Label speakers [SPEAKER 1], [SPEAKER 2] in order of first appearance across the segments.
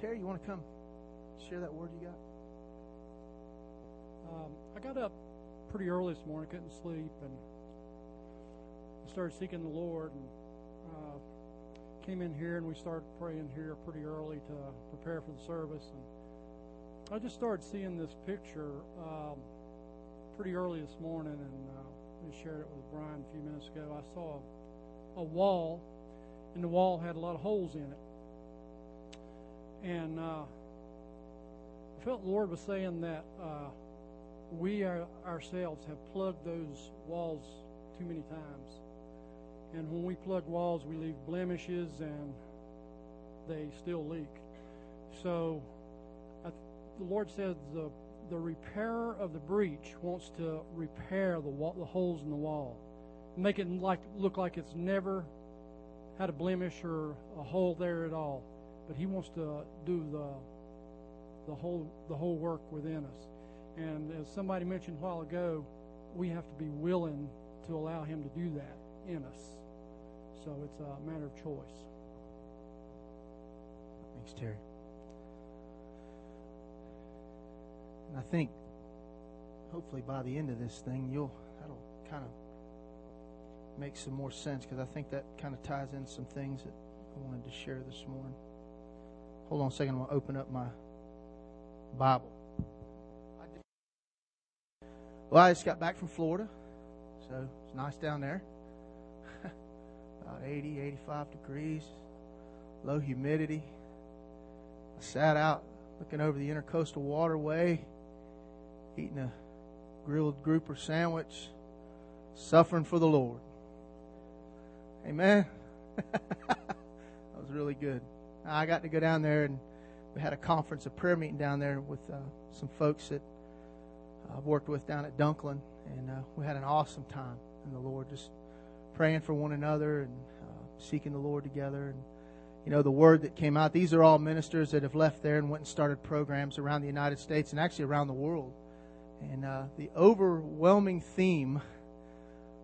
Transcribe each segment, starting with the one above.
[SPEAKER 1] Terry, you want to come share that word you got?
[SPEAKER 2] Um, I got up pretty early this morning, couldn't sleep, and I started seeking the Lord and uh, came in here and we started praying here pretty early to prepare for the service. And I just started seeing this picture um, pretty early this morning, and uh, I shared it with Brian a few minutes ago. I saw a wall, and the wall had a lot of holes in it. And uh, I felt the Lord was saying that uh, we are, ourselves have plugged those walls too many times. And when we plug walls, we leave blemishes and they still leak. So I, the Lord says the, the repairer of the breach wants to repair the, wall, the holes in the wall, make it like, look like it's never had a blemish or a hole there at all. But He wants to do the the whole the whole work within us. And as somebody mentioned a while ago, we have to be willing to allow Him to do that in us. So it's a matter of choice.
[SPEAKER 1] Thanks, Terry. And I think hopefully by the end of this thing, you'll that'll kind of make some more sense because I think that kind of ties in some things that I wanted to share this morning. Hold on a second. I'm going to open up my Bible. Well, I just got back from Florida, so it's nice down there. About 80, 85 degrees, low humidity. I sat out looking over the intercoastal waterway, eating a grilled grouper sandwich, suffering for the Lord. Amen. that was really good. I got to go down there and we had a conference, a prayer meeting down there with uh, some folks that I've worked with down at Dunklin, and uh, we had an awesome time in the Lord, just praying for one another and uh, seeking the Lord together. And you know, the word that came out. These are all ministers that have left there and went and started programs around the United States and actually around the world. And uh, the overwhelming theme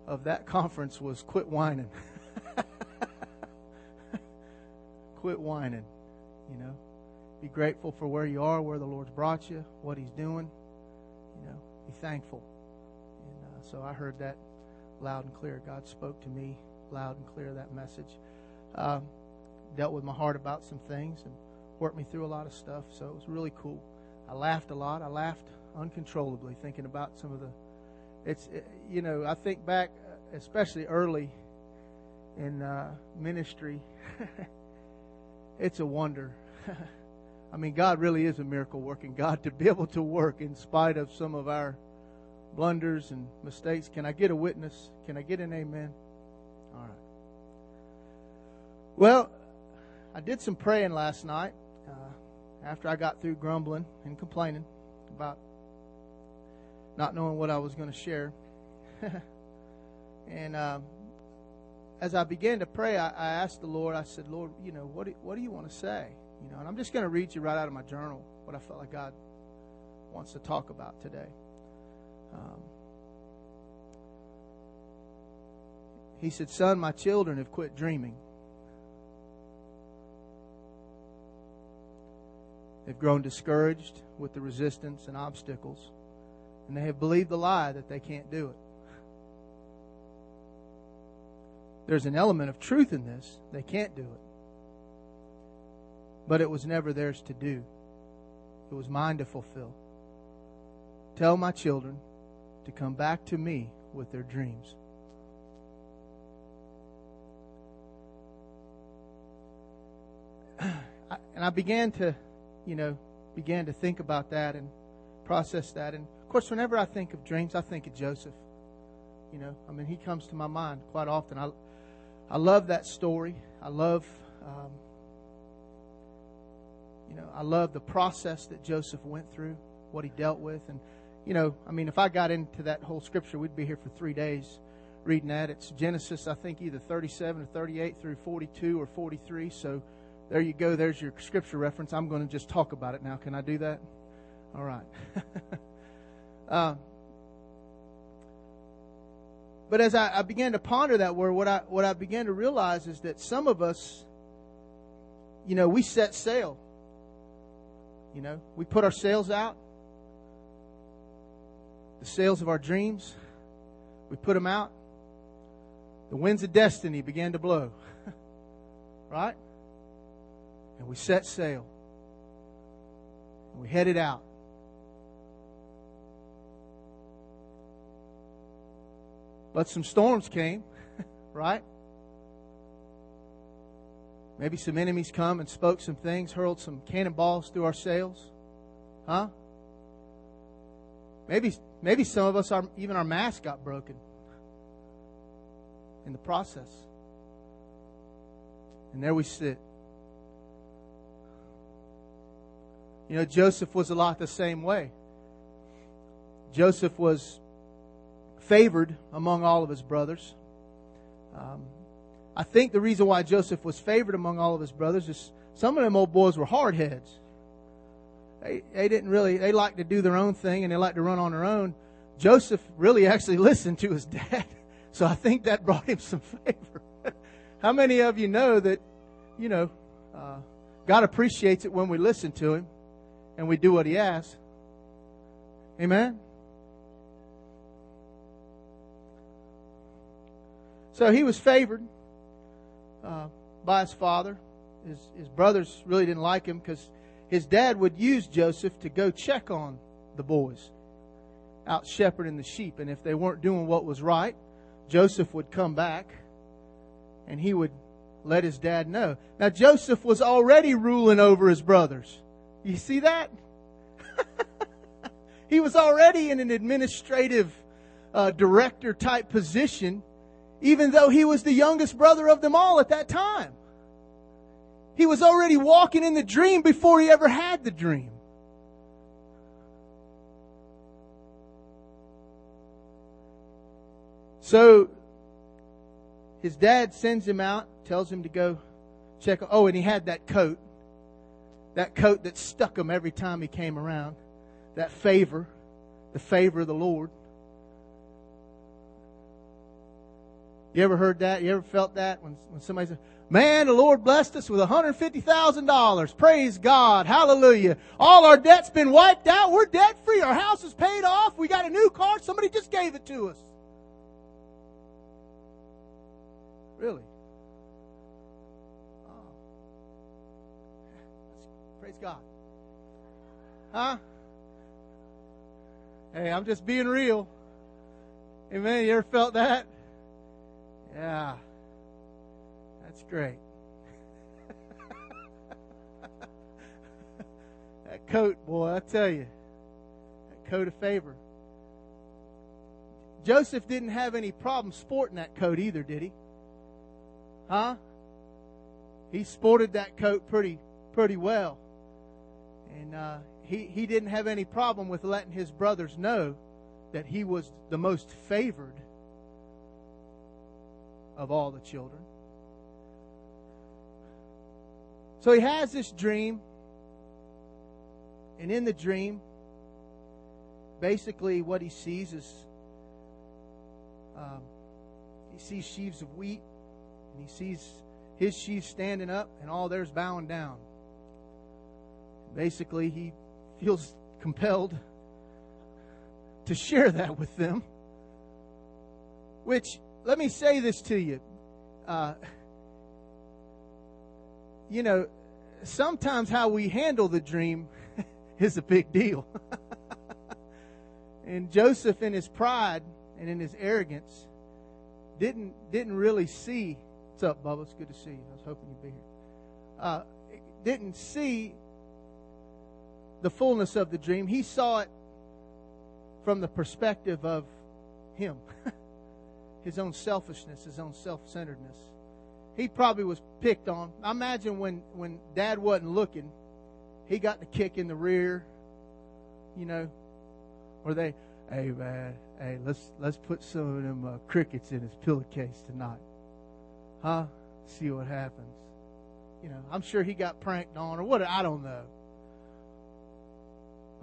[SPEAKER 1] of that conference was quit whining. quit whining, you know. Be grateful for where you are, where the Lord's brought you, what He's doing. You know, be thankful. And uh, so I heard that loud and clear. God spoke to me loud and clear that message. Um, dealt with my heart about some things and worked me through a lot of stuff. So it was really cool. I laughed a lot. I laughed uncontrollably thinking about some of the. It's it, you know I think back, especially early in uh, ministry. it's a wonder I mean, God really is a miracle working God to be able to work in spite of some of our blunders and mistakes. Can I get a witness? Can I get an amen? All right. Well, I did some praying last night uh, after I got through grumbling and complaining about not knowing what I was going to share. and uh, as I began to pray, I, I, asked the Lord, I said, Lord, you know, what do, what do you want to say? You know, and I'm just going to read you right out of my journal what I felt like God wants to talk about today. Um, he said, Son, my children have quit dreaming. They've grown discouraged with the resistance and obstacles, and they have believed the lie that they can't do it. There's an element of truth in this. They can't do it but it was never theirs to do. It was mine to fulfill. Tell my children to come back to me with their dreams. and I began to, you know, began to think about that and process that. And of course, whenever I think of dreams, I think of Joseph. You know, I mean, he comes to my mind quite often. I, I love that story. I love um, you know, I love the process that Joseph went through, what he dealt with. And, you know, I mean, if I got into that whole scripture, we'd be here for three days reading that. It's Genesis, I think, either 37 or 38 through 42 or 43. So there you go. There's your scripture reference. I'm going to just talk about it now. Can I do that? All right. uh, but as I, I, began to ponder that word, what I what I began to realize is that some of us, you know, we set sail You know, we put our sails out, the sails of our dreams, we put them out. The winds of destiny began to blow. right? And we set sail. And we headed out. But some storms came, right? Maybe some enemies come and spoke some things, hurled some cannonballs through our sails. Huh? Maybe, maybe some of us, are, even our mast got broken in the process. And there we sit. You know, Joseph was a lot the same way. Joseph was favored among all of his brothers. Um, I think the reason why Joseph was favored among all of his brothers is some of them old boys were hard heads. They, they didn't really, they liked to do their own thing and they liked to run on their own. Joseph really actually listened to his dad. So I think that brought him some favor. How many of you know that, you know, uh, God appreciates it when we listen to him and we do what he asks? Amen? So he was favored uh, by his father. His, his brothers really didn't like him because his dad would use Joseph to go check on the boys out shepherding the sheep. And if they weren't doing what was right, Joseph would come back and he would let his dad know. Now, Joseph was already ruling over his brothers. You see that? he was already in an administrative uh, director type position even though he was the youngest brother of them all at that time. He was already walking in the dream before he ever had the dream. So his dad sends him out, tells him to go check. Oh, and he had that coat. That coat that stuck him every time he came around. That favor, the favor of the Lord. You ever heard that? You ever felt that when, when somebody says, Man, the Lord blessed us with $150,000. Praise God. Hallelujah. All our debt's been wiped out. We're debt free. Our house is paid off. We got a new car. Somebody just gave it to us. Really? Oh. Praise God. Huh? Hey, I'm just being real. Amen. You ever felt that? Yeah. That's great. that coat, boy, I tell you. That coat of favor. Joseph didn't have any problem sporting that coat either, did he? Huh? He sported that coat pretty pretty well. And uh, he, he didn't have any problem with letting his brothers know that he was the most favored of all the children. So he has this dream, and in the dream, basically what he sees is um, he sees sheaves of wheat, and he sees his sheaves standing up, and all theirs bowing down. Basically, he feels compelled to share that with them, which let me say this to you. Uh, you know, sometimes how we handle the dream is a big deal. and Joseph, in his pride and in his arrogance, didn't didn't really see. What's up, Bubba? It's good to see you. I was hoping you'd be here. Uh, didn't see the fullness of the dream. He saw it from the perspective of him. his own selfishness, his own self centeredness. He probably was picked on. I imagine when, when dad wasn't looking, he got the kick in the rear, you know, or they, hey man, hey, let's let's put some of them uh, crickets in his pillowcase tonight, huh? See what happens. You know, I'm sure he got pranked on or what. I don't know.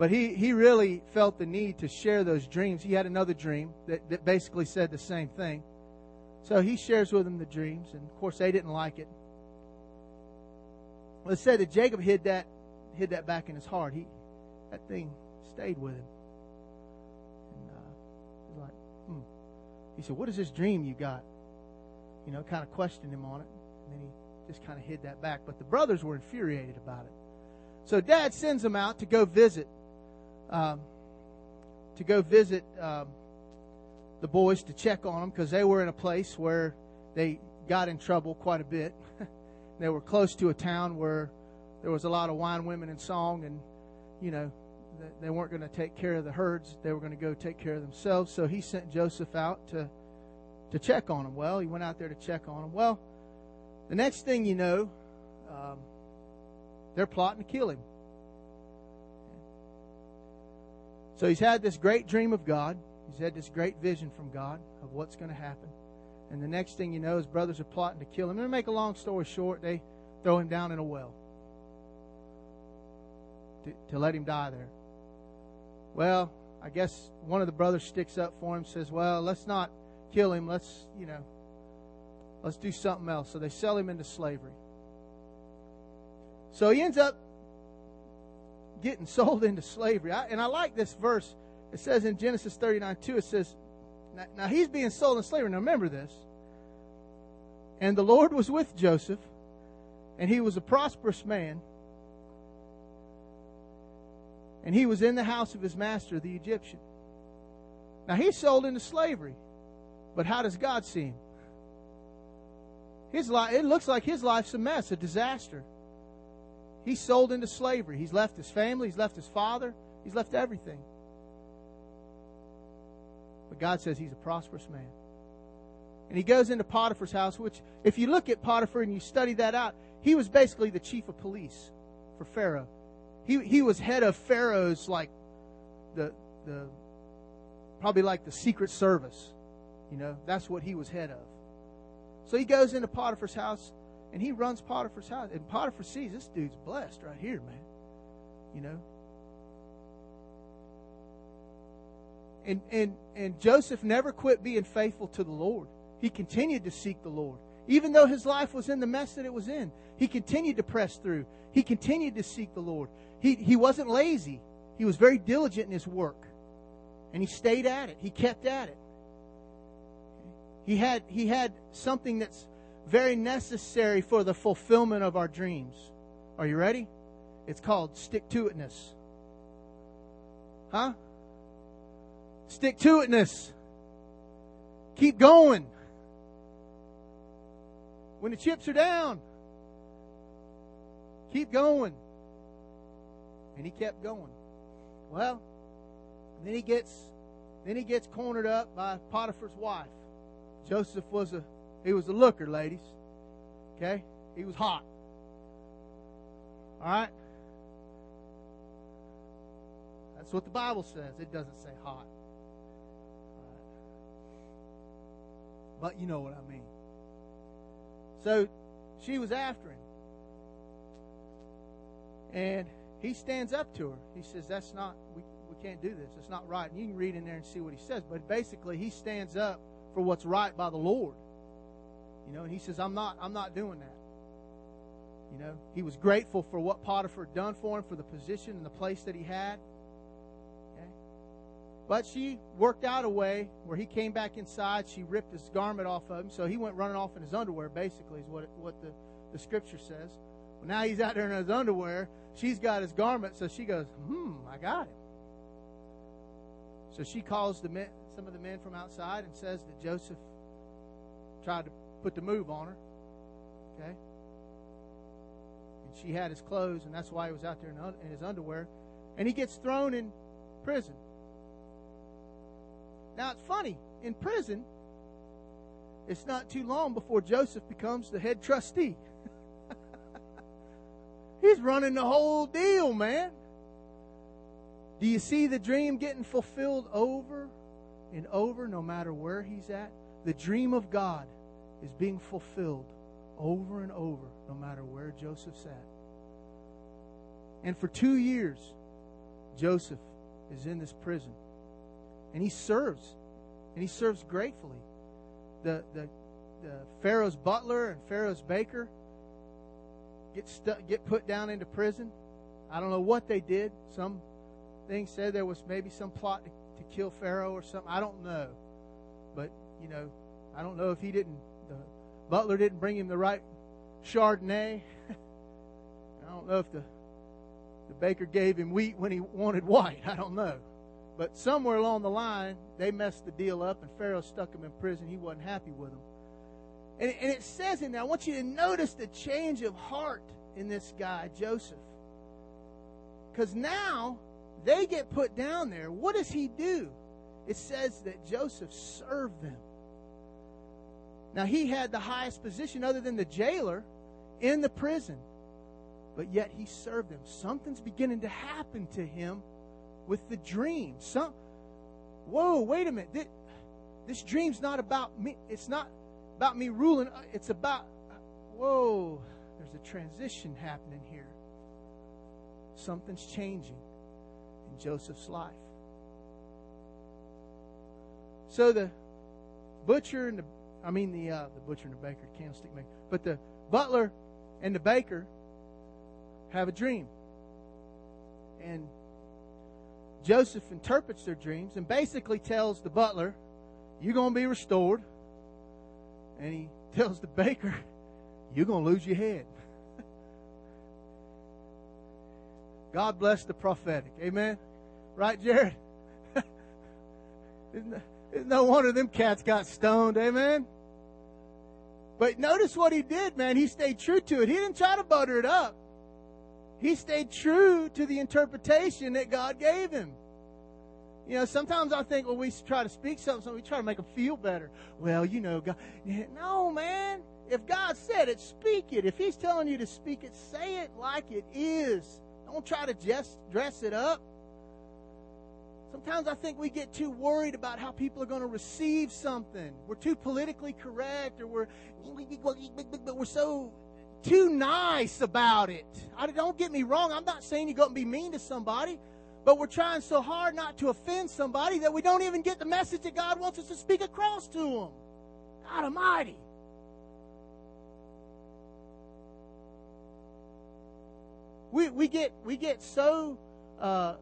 [SPEAKER 1] But he, he really felt the need to share those dreams. He had another dream that, that basically said the same thing. So he shares with them the dreams, and of course they didn't like it. Well, it said that Jacob hid that hid that back in his heart. He that thing stayed with him. And uh, like, hmm. He said, "What is this dream you got?" You know, kind of questioned him on it, and then he just kind of hid that back. But the brothers were infuriated about it. So Dad sends them out to go visit, um, to go visit um, the boys to check on them because they were in a place where they got in trouble quite a bit. they were close to a town where there was a lot of wine, women, and song, and you know they weren't going to take care of the herds; they were going to go take care of themselves. So he sent Joseph out to to check on them. Well, he went out there to check on them. Well, the next thing you know, um, they're plotting to kill him. So he's had this great dream of God. He's had this great vision from God of what's going to happen. And the next thing you know, his brothers are plotting to kill him. And to make a long story short, they throw him down in a well to, to let him die there. Well, I guess one of the brothers sticks up for him, says, Well, let's not kill him. Let's, you know, let's do something else. So they sell him into slavery. So he ends up getting sold into slavery. I, and I like this verse. It says in Genesis 39 2, it says, now, now he's being sold into slavery. Now remember this. And the Lord was with Joseph, and he was a prosperous man. And he was in the house of his master, the Egyptian. Now he's sold into slavery. But how does God see him? His life, it looks like his life's a mess, a disaster. He's sold into slavery. He's left his family, he's left his father, he's left everything. But God says he's a prosperous man. And he goes into Potiphar's house, which, if you look at Potiphar and you study that out, he was basically the chief of police for Pharaoh. He, he was head of Pharaoh's, like, the, the, probably like the secret service. You know, that's what he was head of. So he goes into Potiphar's house and he runs Potiphar's house. And Potiphar sees this dude's blessed right here, man. You know, And, and, and Joseph never quit being faithful to the Lord. He continued to seek the Lord. Even though his life was in the mess that it was in, he continued to press through. He continued to seek the Lord. He, he wasn't lazy. He was very diligent in his work. And he stayed at it. He kept at it. He had, he had something that's very necessary for the fulfillment of our dreams. Are you ready? It's called stick to itness. Huh? Stick to itness. Keep going. When the chips are down, keep going. And he kept going. Well, then he gets then he gets cornered up by Potiphar's wife. Joseph was a he was a looker, ladies. Okay? He was hot. All right? That's what the Bible says. It doesn't say hot. But you know what I mean. So she was after him. And he stands up to her. He says, That's not, we, we can't do this. It's not right. And you can read in there and see what he says. But basically, he stands up for what's right by the Lord. You know, and he says, I'm not, I'm not doing that. You know, he was grateful for what Potiphar had done for him, for the position and the place that he had. Okay? But she worked out a way where he came back inside. She ripped his garment off of him. So he went running off in his underwear, basically, is what, what the, the scripture says. Well, now he's out there in his underwear. She's got his garment. So she goes, hmm, I got him. So she calls the men, some of the men from outside and says that Joseph tried to put the move on her. Okay? And she had his clothes, and that's why he was out there in, his underwear. And he gets thrown in prison. Now it's funny, in prison, it's not too long before Joseph becomes the head trustee. He's running the whole deal, man. Do you see the dream getting fulfilled over and over, no matter where he's at? The dream of God is being fulfilled over and over, no matter where Joseph sat. And for two years, Joseph is in this prison. And he serves. And he serves gratefully. The, the, the Pharaoh's butler and Pharaoh's baker get, stu- get put down into prison. I don't know what they did. Some things said there was maybe some plot to, to kill Pharaoh or something. I don't know. But, you know, I don't know if he didn't, butler didn't bring him the right Chardonnay. I don't know if the, the baker gave him wheat when he wanted white. I don't know. But somewhere along the line, they messed the deal up, and Pharaoh stuck him in prison. He wasn't happy with him. And, and it says in there, I want you to notice the change of heart in this guy, Joseph. Because now they get put down there. What does he do? It says that Joseph served them. Now, he had the highest position other than the jailer in the prison, but yet he served them. Something's beginning to happen to him with the dream. Some, whoa, wait a minute. This, this dream's not about me. It's not about me ruling. Uh, it's about, whoa, there's a transition happening here. Something's changing in Joseph's life. So the butcher and the, I mean the uh, the butcher and the baker, candlestick maker, but the butler and the baker have a dream, and Joseph interprets their dreams and basically tells the butler, You're going to be restored. And he tells the baker, You're going to lose your head. God bless the prophetic. Amen? Right, Jared? It's no wonder them cats got stoned. Amen? But notice what he did, man. He stayed true to it. He didn't try to butter it up. He stayed true to the interpretation that God gave him. You know, sometimes I think when we try to speak something, we try to make them feel better. Well, you know, God. No, man. If God said it, speak it. If He's telling you to speak it, say it like it is. Don't try to just dress it up. Sometimes I think we get too worried about how people are going to receive something. We're too politically correct, or we're but we're so too nice about it. I, don't get me wrong. I'm not saying you go and be mean to somebody, but we're trying so hard not to offend somebody that we don't even get the message that God wants us to speak across to them. God Almighty. We, we get we get so uh,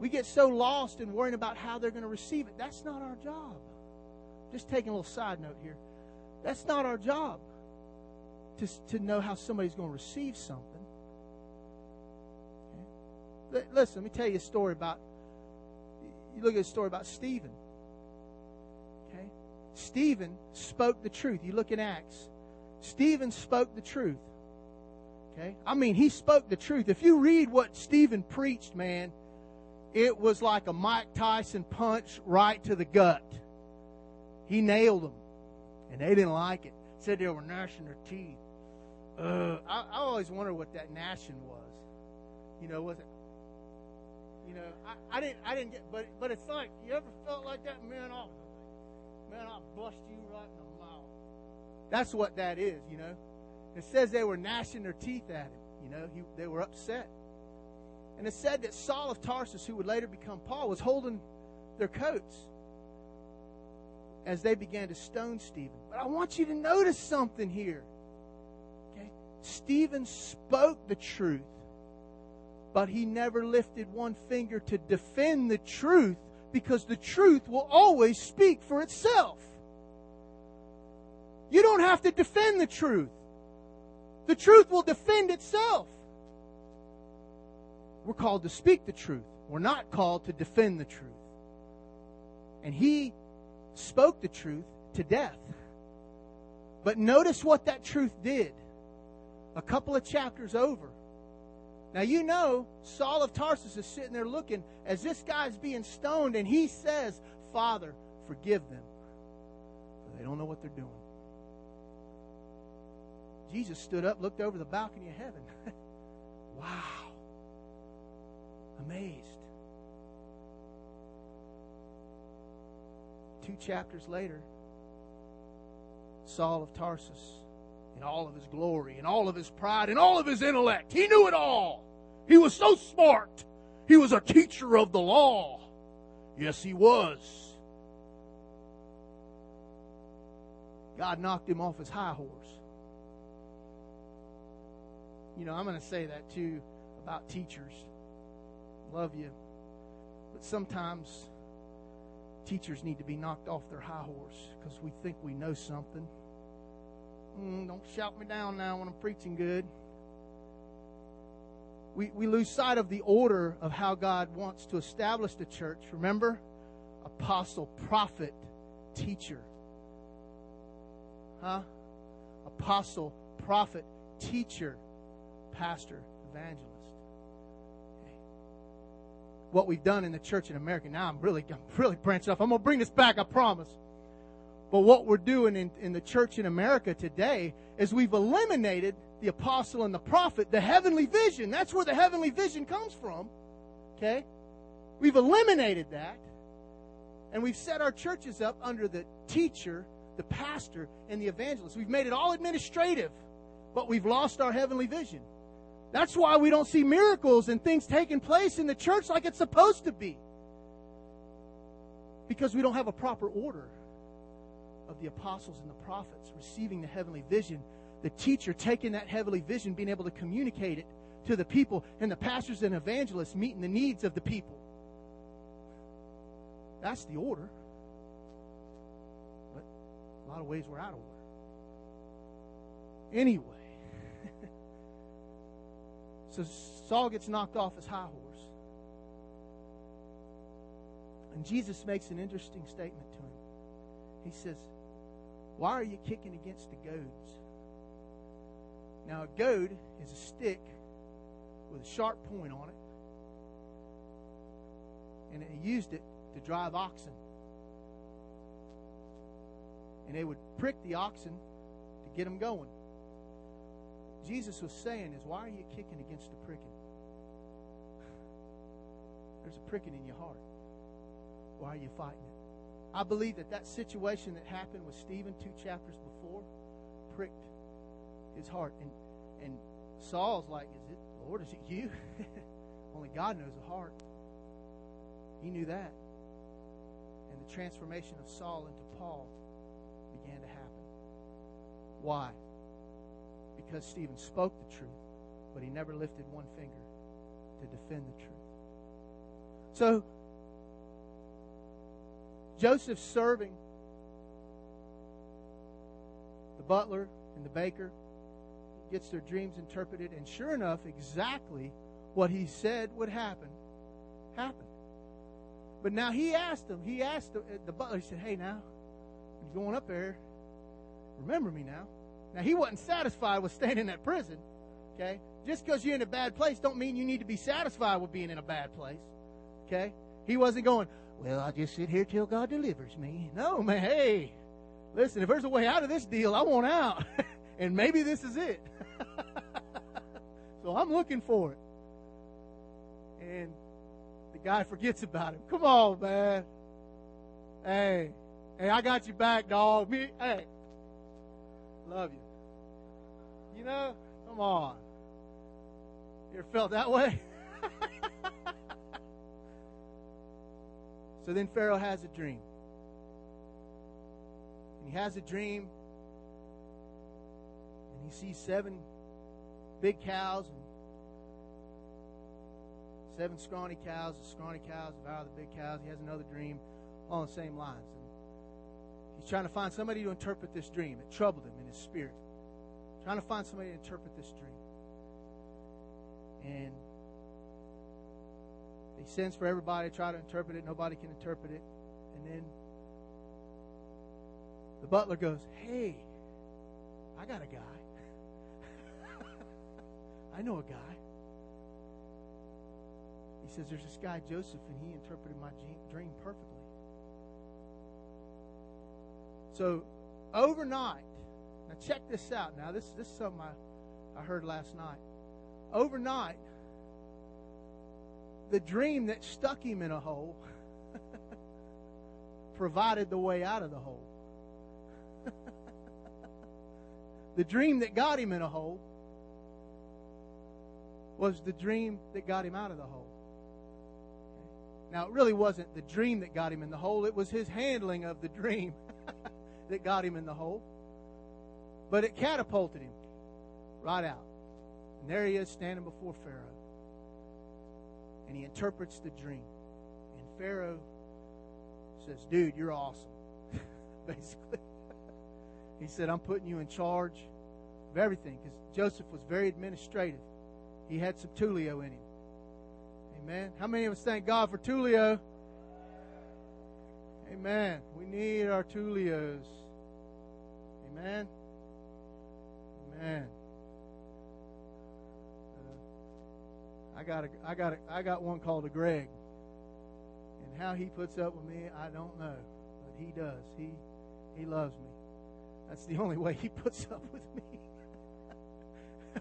[SPEAKER 1] we get so lost in worrying about how they're going to receive it. That's not our job. Just taking a little side note here. That's not our job to, to know how somebody's going to receive something. Okay? Listen, let me tell you a story about. You look at a story about Stephen. Okay? Stephen spoke the truth. You look in Acts. Stephen spoke the truth. Okay? I mean, he spoke the truth. If you read what Stephen preached, man, it was like a Mike Tyson punch right to the gut. He nailed them. And they didn't like it. Said they were gnashing their teeth. Uh, I, I always wonder what that gnashing was. You know, was it? You know, I, I didn't, I didn't get, but but it's like you ever felt like that, man? I'll, man, I'll bust you right in the mouth. That's what that is, you know. It says they were gnashing their teeth at him. You know, he, they were upset. And it said that Saul of Tarsus, who would later become Paul, was holding their coats as they began to stone Stephen. But I want you to notice something here. Stephen spoke the truth, but he never lifted one finger to defend the truth because the truth will always speak for itself. You don't have to defend the truth. The truth will defend itself. We're called to speak the truth. We're not called to defend the truth. And he spoke the truth to death. But notice what that truth did a couple of chapters over. Now, you know, Saul of Tarsus is sitting there looking as this guy's being stoned, and he says, Father, forgive them, they don't know what they're doing. Jesus stood up, looked over the balcony of heaven. wow. Amazed. Two chapters later, Saul of Tarsus in all of his glory, in all of his pride, in all of his intellect. He knew it all. He was so smart. He was a teacher of the law. Yes, he was. God knocked him off his high horse. you know, I'm going to say that too about teachers. Love you. But sometimes teachers need to be knocked off their high horse because we think we know something. Mm, don't shout me down now when I'm preaching good. We, we lose sight of the order of how God wants to establish the church. Remember? Apostle, prophet, teacher. Huh? Apostle, prophet, teacher, pastor, evangelist. What we've done in the church in America, now I'm really, I'm really branching off. I'm going to bring this back, I promise. But what we're doing in, in the church in America today is we've eliminated the apostle and the prophet, the heavenly vision. That's where the heavenly vision comes from. Okay? We've eliminated that. And we've set our churches up under the teacher, the pastor, and the evangelist. We've made it all administrative, but we've lost our heavenly vision. That's why we don't see miracles and things taking place in the church like it's supposed to be. Because we don't have a proper order of the apostles and the prophets receiving the heavenly vision, the teacher taking that heavenly vision, being able to communicate it to the people, and the pastors and evangelists meeting the needs of the people. That's the order. But a lot of ways we're out of order. Anyway, so Saul gets knocked off his high horse. And Jesus makes an interesting statement to him. He says, Why are you kicking against the goads? Now, a goad is a stick with a sharp point on it. And he used it to drive oxen. And they would prick the oxen to get them going. Jesus was saying is, why are you kicking against the pricking? There's a pricking in your heart. Why are you fighting it? I believe that that situation that happened with Stephen two chapters before pricked his heart. And, and Saul's like, Is it, Lord, is it you? Only God knows the heart. He knew that. And the transformation of Saul into Paul began to happen. Why? Because Stephen spoke the truth, but he never lifted one finger to defend the truth. So, Joseph's serving the butler and the baker, gets their dreams interpreted, and sure enough, exactly what he said would happen happened. But now he asked him, he asked the, the butler, he said, Hey, now, you're going up there, remember me now. Now, he wasn't satisfied with staying in that prison, okay? Just because you're in a bad place don't mean you need to be satisfied with being in a bad place, okay? He wasn't going, well, I'll just sit here till God delivers me. No, man, hey, listen, if there's a way out of this deal, I want out. and maybe this is it. so I'm looking for it. And the guy forgets about him. Come on, man. Hey, hey, I got you back, dog. Me, hey, love you. You know, come on. You ever felt that way? so then Pharaoh has a dream. And he has a dream, and he sees seven big cows and seven scrawny cows. The scrawny cows devour the big cows. He has another dream along the same lines. And he's trying to find somebody to interpret this dream. It troubled him in his spirit. Trying to find somebody to interpret this dream. And he sends for everybody to try to interpret it. Nobody can interpret it. And then the butler goes, Hey, I got a guy. I know a guy. He says, There's this guy, Joseph, and he interpreted my dream perfectly. So, overnight, now check this out. Now, this, this is something I, I heard last night. Overnight, the dream that stuck him in a hole provided the way out of the hole. the dream that got him in a hole was the dream that got him out of the hole. Now, it really wasn't the dream that got him in the hole, it was his handling of the dream that got him in the hole. But it catapulted him right out. And there he is standing before Pharaoh. And he interprets the dream. And Pharaoh says, Dude, you're awesome. Basically. he said, I'm putting you in charge of everything because Joseph was very administrative. He had some Tulio in him. Amen. How many of us thank God for Tulio? Amen. We need our Tulios. Amen. Amen. Uh, I got a, I got a, I got one called a Greg, and how he puts up with me, I don't know, but he does. He he loves me. That's the only way he puts up with me.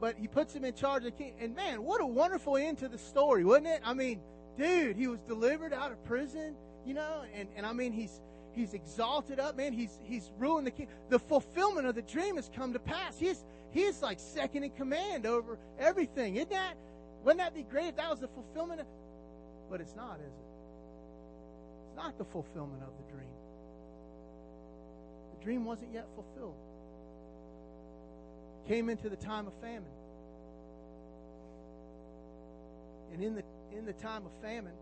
[SPEAKER 1] but he puts him in charge of the king. And man, what a wonderful end to the story, wasn't it? I mean, dude, he was delivered out of prison, you know, and, and I mean he's he's exalted up, man. He's he's ruling the king. The fulfillment of the dream has come to pass. He's he's like second in command over everything. Isn't that wouldn't that be great if that was the fulfillment of, but it's not, is it? It's not the fulfillment of the dream. The dream wasn't yet fulfilled came into the time of famine. And in the in the time of famine,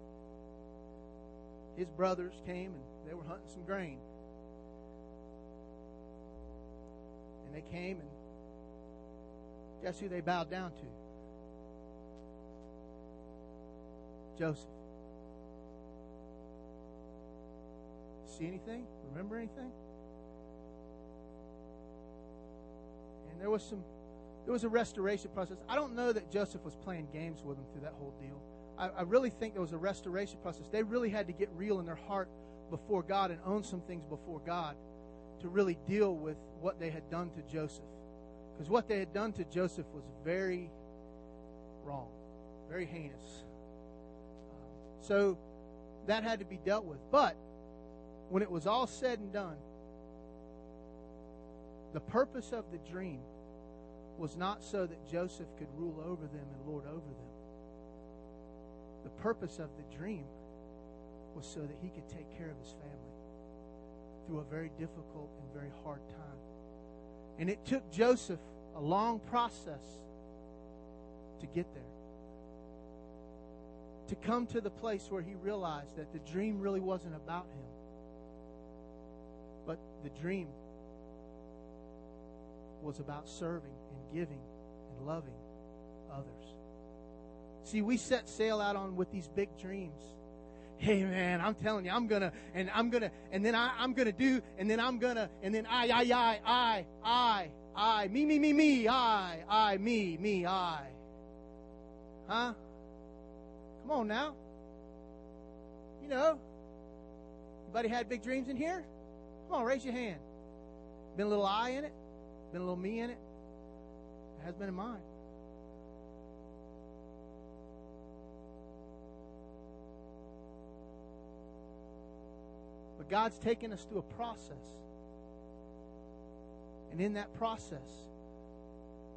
[SPEAKER 1] his brothers came and they were hunting some grain. And they came and guess who they bowed down to? Joseph. See anything? Remember anything? and there was some there was a restoration process. I don't know that Joseph was playing games with them through that whole deal. I, I really think there was a restoration process. They really had to get real in their heart before God and own some things before God to really deal with what they had done to Joseph. Because what they had done to Joseph was very wrong, very heinous. Um, so that had to be dealt with. But when it was all said and done, the purpose of the dream was not so that Joseph could rule over them and lord over them. The purpose of the dream was so that he could take care of his family through a very difficult and very hard time. And it took Joseph a long process to get there. To come to the place where he realized that the dream really wasn't about him, but the dream was about serving and giving and loving others. See, we set sail out on with these big dreams. Hey man, I'm telling you, I'm gonna, and I'm gonna, and then I, I'm gonna do, and then I'm gonna, and then I, I, I, I, I, I, me, me, me, me, I, I, me, me, I. Huh? Come on now. You know, anybody had big dreams in here? Come on, raise your hand. Been a little I in it? been a little me in it. It has been in mine. But God's taken us through a process. And in that process,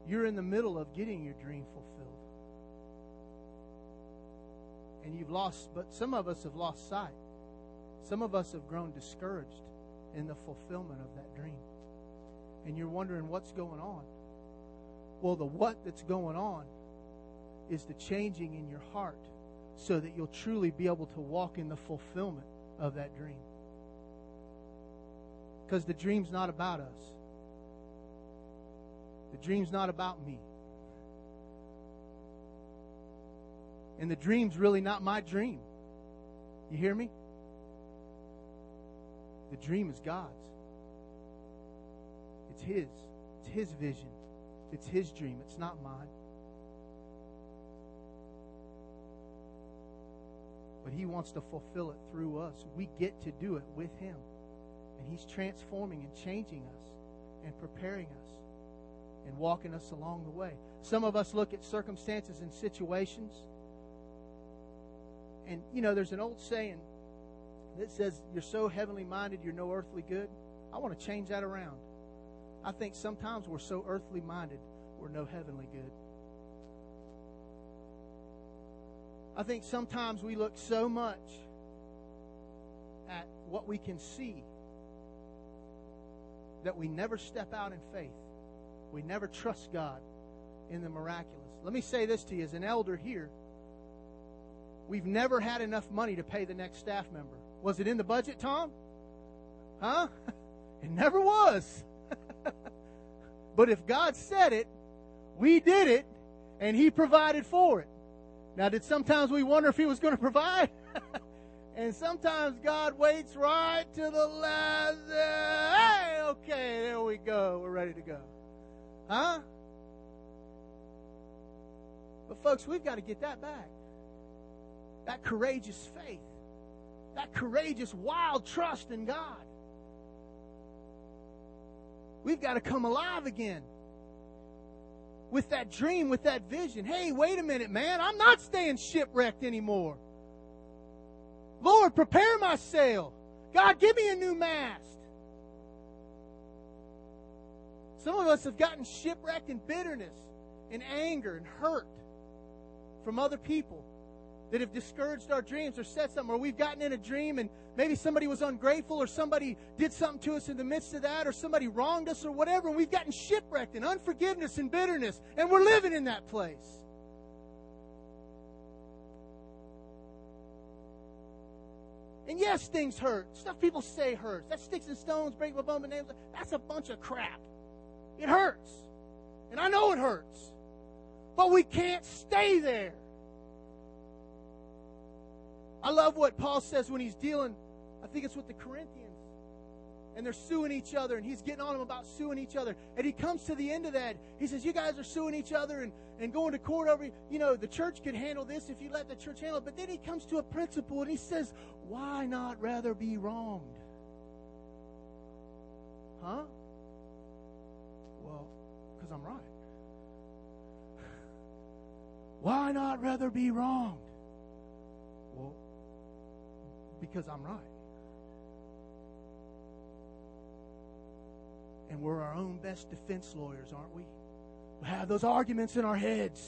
[SPEAKER 1] you're in the middle of getting your dream fulfilled. And you've lost, but some of us have lost sight. Some of us have grown discouraged in the fulfillment of that dream and you're wondering what's going on. Well, the what that's going on is the changing in your heart so that you'll truly be able to walk in the fulfillment of that dream. Because the dream's not about us. The dream's not about me. And the dream's really not my dream. You hear me? The dream is God's. It's His. It's His vision. It's His dream. It's not mine. But He wants to fulfill it through us. We get to do it with Him. He's transforming and changing us and preparing us and walking us along the way. Some of us look at circumstances and situations. And, you know, there's an old saying that says, You're so heavenly minded, you're no earthly good. I want to change that around. I think sometimes we're so earthly minded, we're no heavenly good. I think sometimes we look so much at what we can see that we never step out in faith We never trust God in the miraculous. Let me say this to you as an elder here. We've never had enough money to pay the next staff member. Was it in the budget, Tom? Huh? It never was. but if God said it, we did it, and He provided for it. Now, did sometimes we wonder if He was going to provide? and sometimes God waits right to the last. Hey, okay, there we go. We're ready to go. Huh? But, folks, we've got to get that back. That courageous faith. That courageous, wild trust in God. We've got to come alive again with that dream, with that vision. Hey, wait a minute, man. I'm not staying shipwrecked anymore. Lord, prepare my sail. God, give me a new mast. Some of us have gotten shipwrecked in bitterness, in anger, and hurt from other people that have discouraged our dreams or said something, or we've gotten in a dream and maybe somebody was ungrateful or somebody did something to us in the midst of that or somebody wronged us or whatever, and we've gotten shipwrecked in unforgiveness and bitterness, and we're living in that place. And yes, things hurt. Stuff people say hurts. That sticks and stones break my bone and nails. That's a bunch of crap. It hurts. And I know it hurts. But we can't stay there. I love what Paul says when he's dealing, I think it's with the Corinthians. And they're suing each other, and he's getting on them about suing each other. And he comes to the end of that. He says, You guys are suing each other and, and going to court over, you know, the church could handle this if you let the church handle it. But then he comes to a principle and he says, Why not rather be wronged? Huh? Well, because I'm right. Why not rather be wronged? Well, because I'm right. And we're our own best defense lawyers, aren't we? We have those arguments in our heads.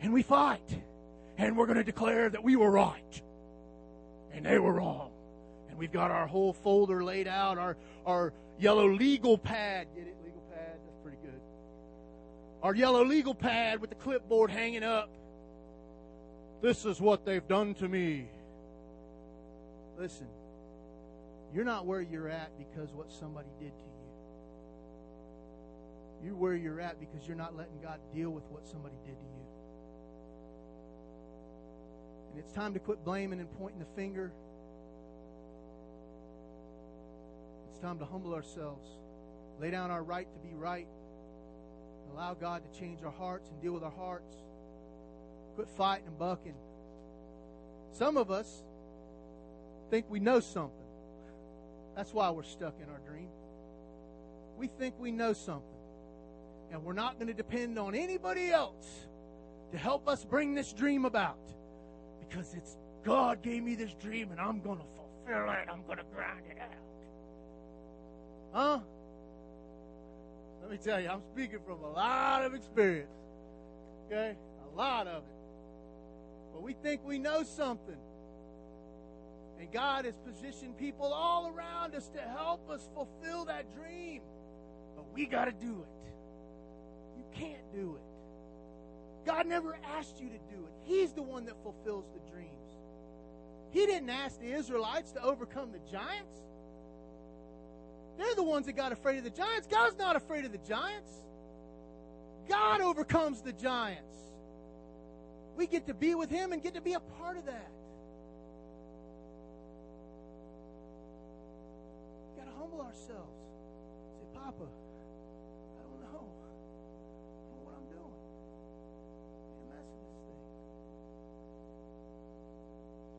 [SPEAKER 1] And we fight. And we're going to declare that we were right. And they were wrong. And we've got our whole folder laid out, our, our yellow legal pad. Get it? Legal pad? That's pretty good. Our yellow legal pad with the clipboard hanging up. This is what they've done to me. Listen, you're not where you're at because what somebody did to you. You're where you're at because you're not letting God deal with what somebody did to you. And it's time to quit blaming and pointing the finger. It's time to humble ourselves, lay down our right to be right, allow God to change our hearts and deal with our hearts. Quit fighting and bucking. Some of us think we know something. That's why we're stuck in our dream. We think we know something. And we're not going to depend on anybody else to help us bring this dream about. Because it's God gave me this dream and I'm going to fulfill it. I'm going to grind it out. Huh? Let me tell you, I'm speaking from a lot of experience. Okay? A lot of it. But we think we know something. And God has positioned people all around us to help us fulfill that dream. But we got to do it. You can't do it. God never asked you to do it. He's the one that fulfills the dreams. He didn't ask the Israelites to overcome the giants. They're the ones that got afraid of the giants. God's not afraid of the giants. God overcomes the giants. We get to be with Him and get to be a part of that. We've got to humble ourselves. Say, Papa, I don't know. I don't know what I'm doing. I'm a mess of this thing.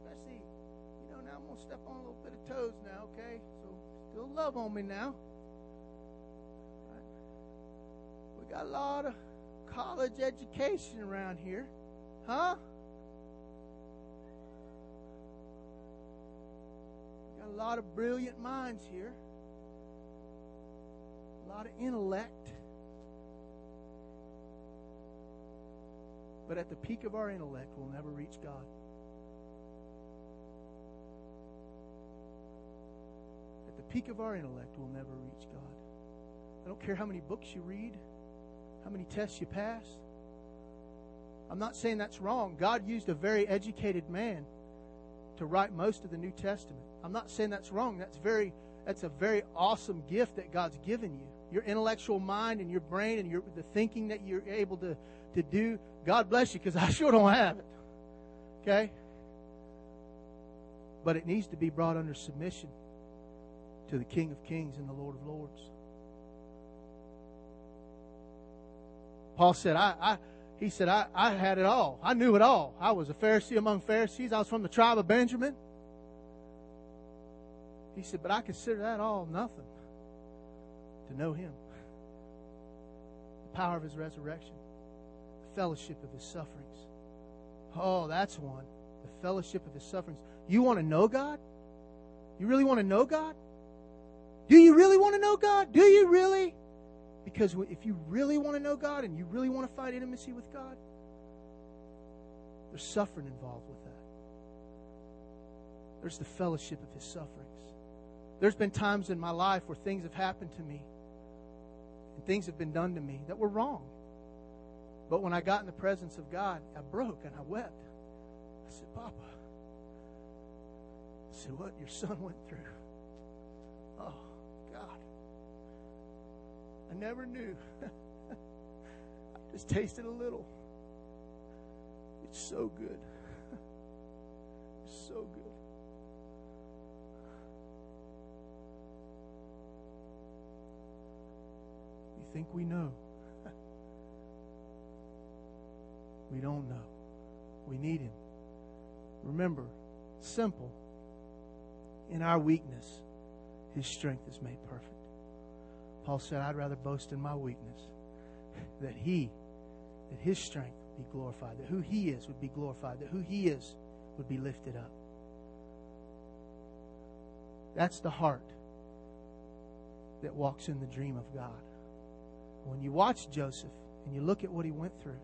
[SPEAKER 1] Especially, you know, now I'm going to step on a little bit of toes now, okay? So still love on me now. We got a lot of college education around here. Huh? Got a lot of brilliant minds here A lot of intellect. But at the peak of our intellect, we'll never reach God. Peak of our intellect, we'll never reach God. I don't care how many books you read, how many tests you pass. I'm not saying that's wrong. God used a very educated man to write most of the New Testament. I'm not saying that's wrong. That's very that's a very awesome gift that God's given you. Your intellectual mind and your brain and your the thinking that you're able to to do. God bless you because I sure don't have it. Okay? But it needs to be brought under submission to the King of Kings and the Lord of Lords. Paul said, I, I he said, I, I had it all. I knew it all. I was a Pharisee among Pharisees. I was from the tribe of Benjamin. He said, but I consider that all nothing to know him. The power of his resurrection, the fellowship of his sufferings. Oh, that's one. The fellowship of his sufferings. You want to know God? You really want to know God? Do you really want to know God? Do you really? Because if you really want to know God and you really want to find intimacy with God, there's suffering involved with that. There's the fellowship of His sufferings. There's been times in my life where things have happened to me and things have been done to me that were wrong. But when I got in the presence of God, I broke and I wept. I said, Papa, I said, what your son went through. Oh. I never knew. I just tasted a little. It's so good. It's so good. We think we know. we don't know. We need Him. Remember, simple. In our weakness, His strength is made perfect. Paul said, I'd rather boast in my weakness, that he, that his strength be glorified, that who he is would be glorified, that who he is would be lifted up. That's the heart that walks in the dream of God. When you watch Joseph and you look at what he went through,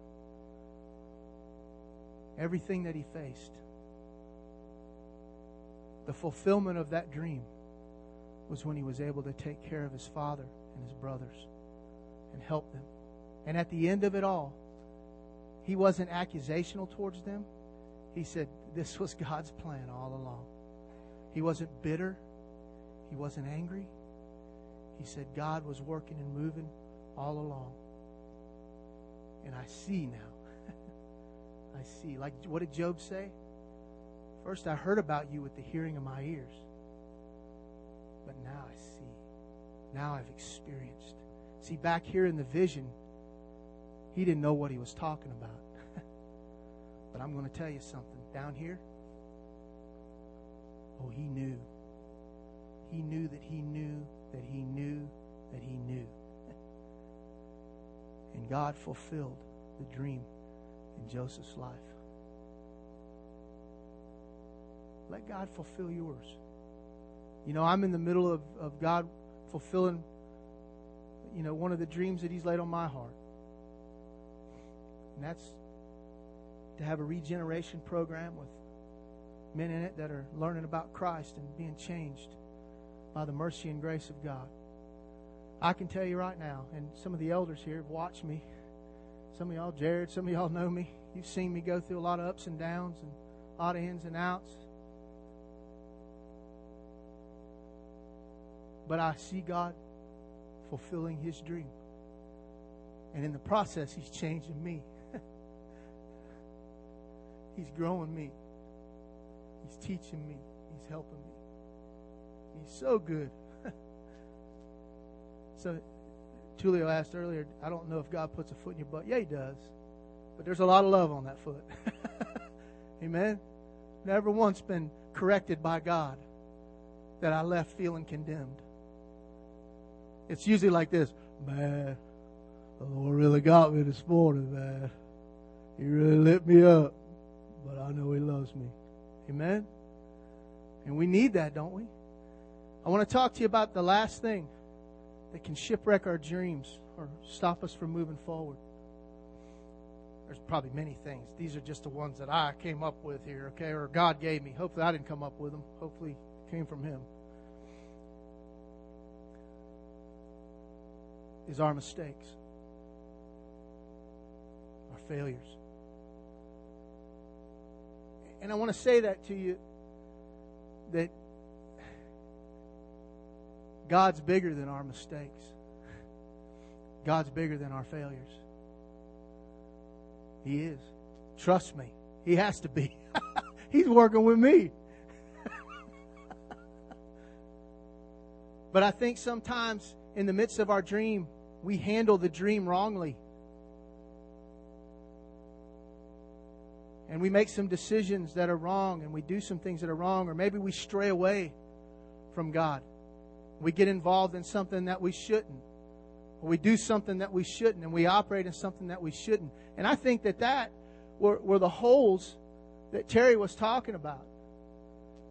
[SPEAKER 1] everything that he faced, the fulfillment of that dream was when he was able to take care of his father and his brothers and help them. And at the end of it all, he wasn't accusational towards them. He said, This was God's plan all along. He wasn't bitter. He wasn't angry. He said, God was working and moving all along. And I see now. I see. Like, what did Job say? First, I heard about you with the hearing of my ears. Now I've experienced. See, back here in the vision, he didn't know what he was talking about. but I'm going to tell you something. Down here, oh, he knew. He knew that he knew that he knew that he knew. and God fulfilled the dream in Joseph's life. Let God fulfill yours. You know, I'm in the middle of, of God fulfilling, you know, one of the dreams that He's laid on my heart. And that's to have a regeneration program with men in it that are learning about Christ and being changed by the mercy and grace of God. I can tell you right now, and some of the elders here have watched me. Some of y'all, Jared, some of y'all know me. You've seen me go through a lot of ups and downs and a lot of ins and outs. But I see God fulfilling His dream. And in the process, He's changing me. he's growing me. He's teaching me. He's helping me. He's so good. so, Tulio asked earlier, I don't know if God puts a foot in your butt. Yeah, He does. But there's a lot of love on that foot. Amen? Never once been corrected by God that I left feeling condemned. It's usually like this, man. The Lord really got me this morning, man. He really lit me up, but I know He loves me. Amen. And we need that, don't we? I want to talk to you about the last thing that can shipwreck our dreams or stop us from moving forward. There's probably many things. These are just the ones that I came up with here, okay, or God gave me. Hopefully, I didn't come up with them. Hopefully, came from Him. Is our mistakes, our failures. And I want to say that to you that God's bigger than our mistakes. God's bigger than our failures. He is. Trust me. He has to be. He's working with me. but I think sometimes in the midst of our dream, we handle the dream wrongly. And we make some decisions that are wrong and we do some things that are wrong, or maybe we stray away from God. We get involved in something that we shouldn't. Or we do something that we shouldn't and we operate in something that we shouldn't. And I think that that were, were the holes that Terry was talking about.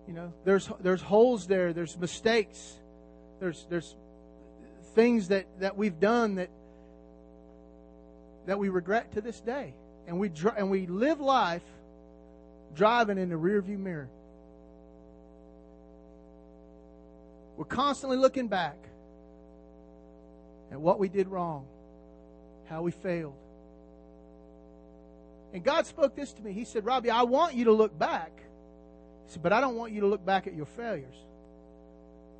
[SPEAKER 1] You know, there's there's holes there, there's mistakes, there's there's things that, that we've done that that we regret to this day. And we and we live life driving in the rearview mirror. We're constantly looking back at what we did wrong, how we failed. And God spoke this to me. He said, Robbie, I want you to look back. Said, but I don't want you to look back at your failures.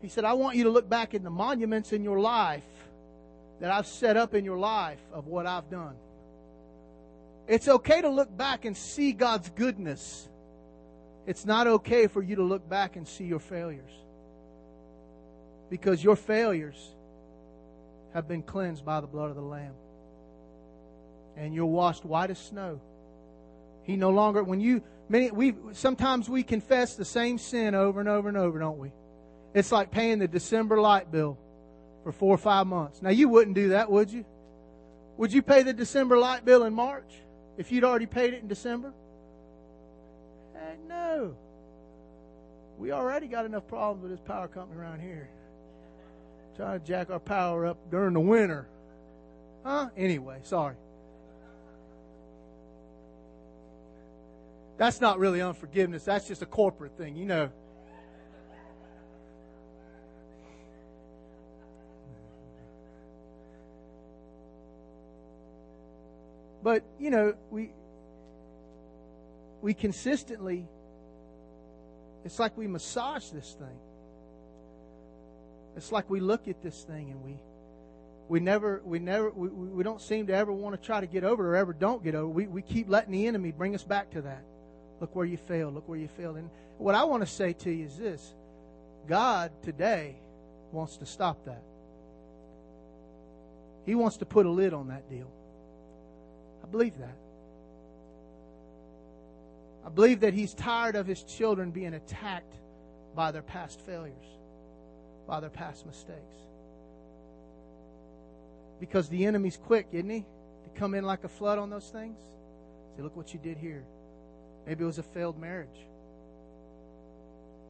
[SPEAKER 1] He said, I want you to look back at the monuments in your life that I've set up in your life of what I've done. It's okay to look back and see God's goodness. It's not okay for you to look back and see your failures. Because your failures have been cleansed by the blood of the Lamb. And you're washed white as snow. He no longer, when you, many, we, sometimes we confess the same sin over and over and over, don't we? It's like paying the December light bill for four or five months. Now, you wouldn't do that, would you? Would you pay the December light bill in March if you'd already paid it in December? Heck no. We already got enough problems with this power company around here. Trying to jack our power up during the winter. Huh? Anyway, sorry. That's not really unforgiveness. That's just a corporate thing, you know. But, you know, we we consistently it's like we massage this thing. It's like we look at this thing and we we never we never we, we don't seem to ever want to try to get over it or ever don't get over it. We we keep letting the enemy bring us back to that. Look where you failed. Look where you failed. And what I want to say to you is this God today wants to stop that. He wants to put a lid on that deal. Believe that. I believe that He's tired of His children being attacked by their past failures, by their past mistakes. Because the enemy's quick, isn't he? To come in like a flood on those things. Say, look what you did here. Maybe it was a failed marriage.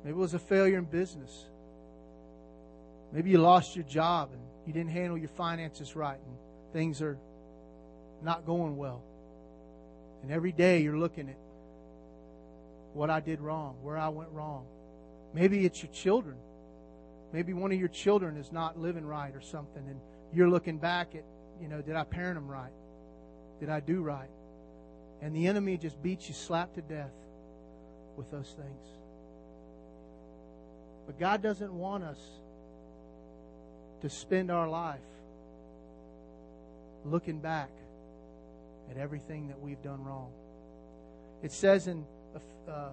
[SPEAKER 1] Maybe it was a failure in business. Maybe you lost your job and you didn't handle your finances right and things are not going well. And every day you're looking at what I did wrong, where I went wrong. Maybe it's your children. Maybe one of your children is not living right or something, and you're looking back at, you know, did I parent them right? Did I do right? And the enemy just beats you slap to death with those things. But God doesn't want us to spend our life looking back at everything that we've done wrong. It says in uh,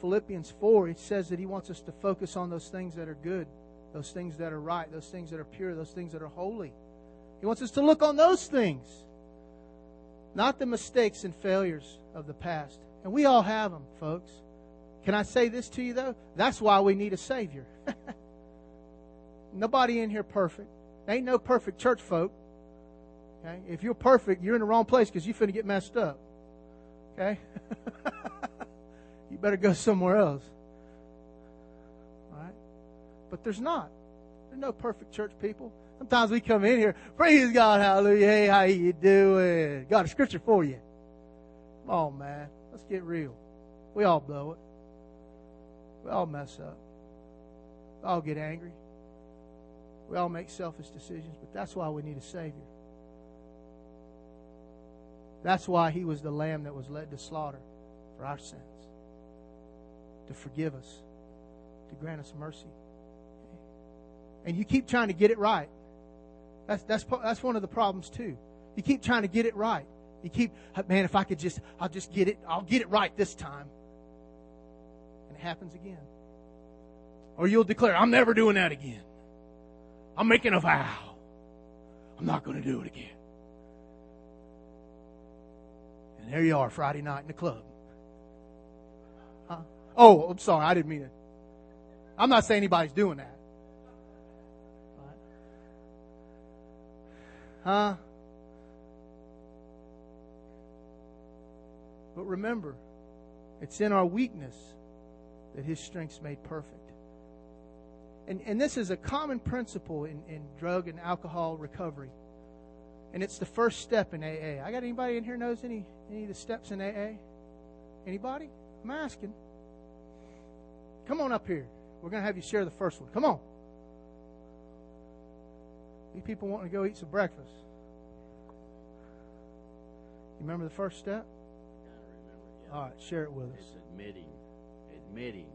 [SPEAKER 1] Philippians 4, it says that He wants us to focus on those things that are good, those things that are right, those things that are pure, those things that are holy. He wants us to look on those things not the mistakes and failures of the past. And we all have them, folks. Can I say this to you, though? That's why we need a Savior. Nobody in here perfect. Ain't no perfect church folk. Okay? If you're perfect, you're in the wrong place because you're finna get messed up. Okay? you better go somewhere else. All right? But there's not. There's no perfect church people. Sometimes we come in here, praise God, hallelujah, hey, how you doing? Got a scripture for you. Come on, man. Let's get real. We all blow it. We all mess up. We all get angry. We all make selfish decisions, but that's why we need a Savior. That's why He was the Lamb that was led to slaughter for our sins, to forgive us, to grant us mercy. And you keep trying to get it right. That's, that's, that's one of the problems, too. You keep trying to get it right. You keep, man, if I could just, I'll just get it, I'll get it right this time. And it happens again. Or you'll declare, I'm never doing that again. I'm making a vow. I'm not going to do it again. And there you are, Friday night in the club. Huh? Oh, I'm sorry, I didn't mean it. I'm not saying anybody's doing that. Huh? But remember, it's in our weakness that His strength's made perfect. And, and this is a common principle in, in drug and alcohol recovery. And it's the first step in AA. I got anybody in here knows any, any of the steps in AA? Anybody? I'm asking. Come on up here. We're going to have you share the first one. Come on. These people wanting to go eat some breakfast. You remember the first step?
[SPEAKER 3] Remember, yeah.
[SPEAKER 1] All right, share it with us.
[SPEAKER 3] It's admitting, admitting,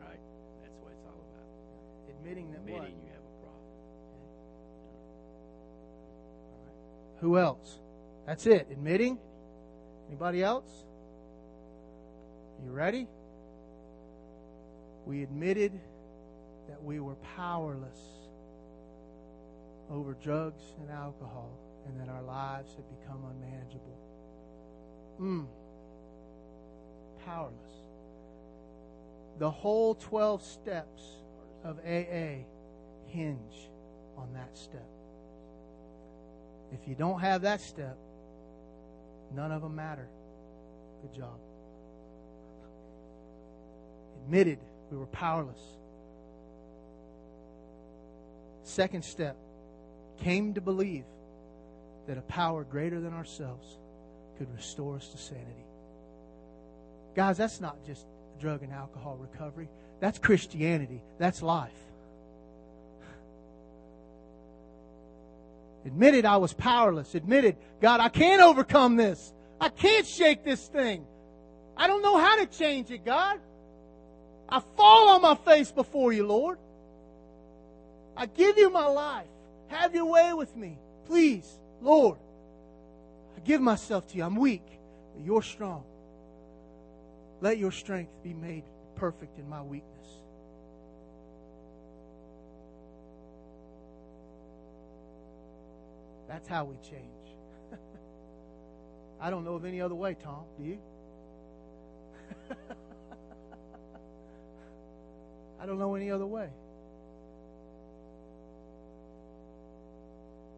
[SPEAKER 3] right? That's what it's all about.
[SPEAKER 1] Admitting that what?
[SPEAKER 3] Admitting you
[SPEAKER 1] Who else? That's it. Admitting. Anybody else? You ready? We admitted that we were powerless over drugs and alcohol and that our lives had become unmanageable. Mm. Powerless. The whole 12 steps of AA hinge on that step. If you don't have that step, none of them matter. Good job. Admitted we were powerless. Second step came to believe that a power greater than ourselves could restore us to sanity. Guys, that's not just drug and alcohol recovery. That's Christianity. That's life. Admitted I was powerless. Admitted, God, I can't overcome this. I can't shake this thing. I don't know how to change it, God. I fall on my face before you, Lord. I give you my life. Have your way with me. Please, Lord. I give myself to you. I'm weak, but you're strong. Let your strength be made perfect in my weakness. That's how we change. I don't know of any other way, Tom. Do you? I don't know any other way.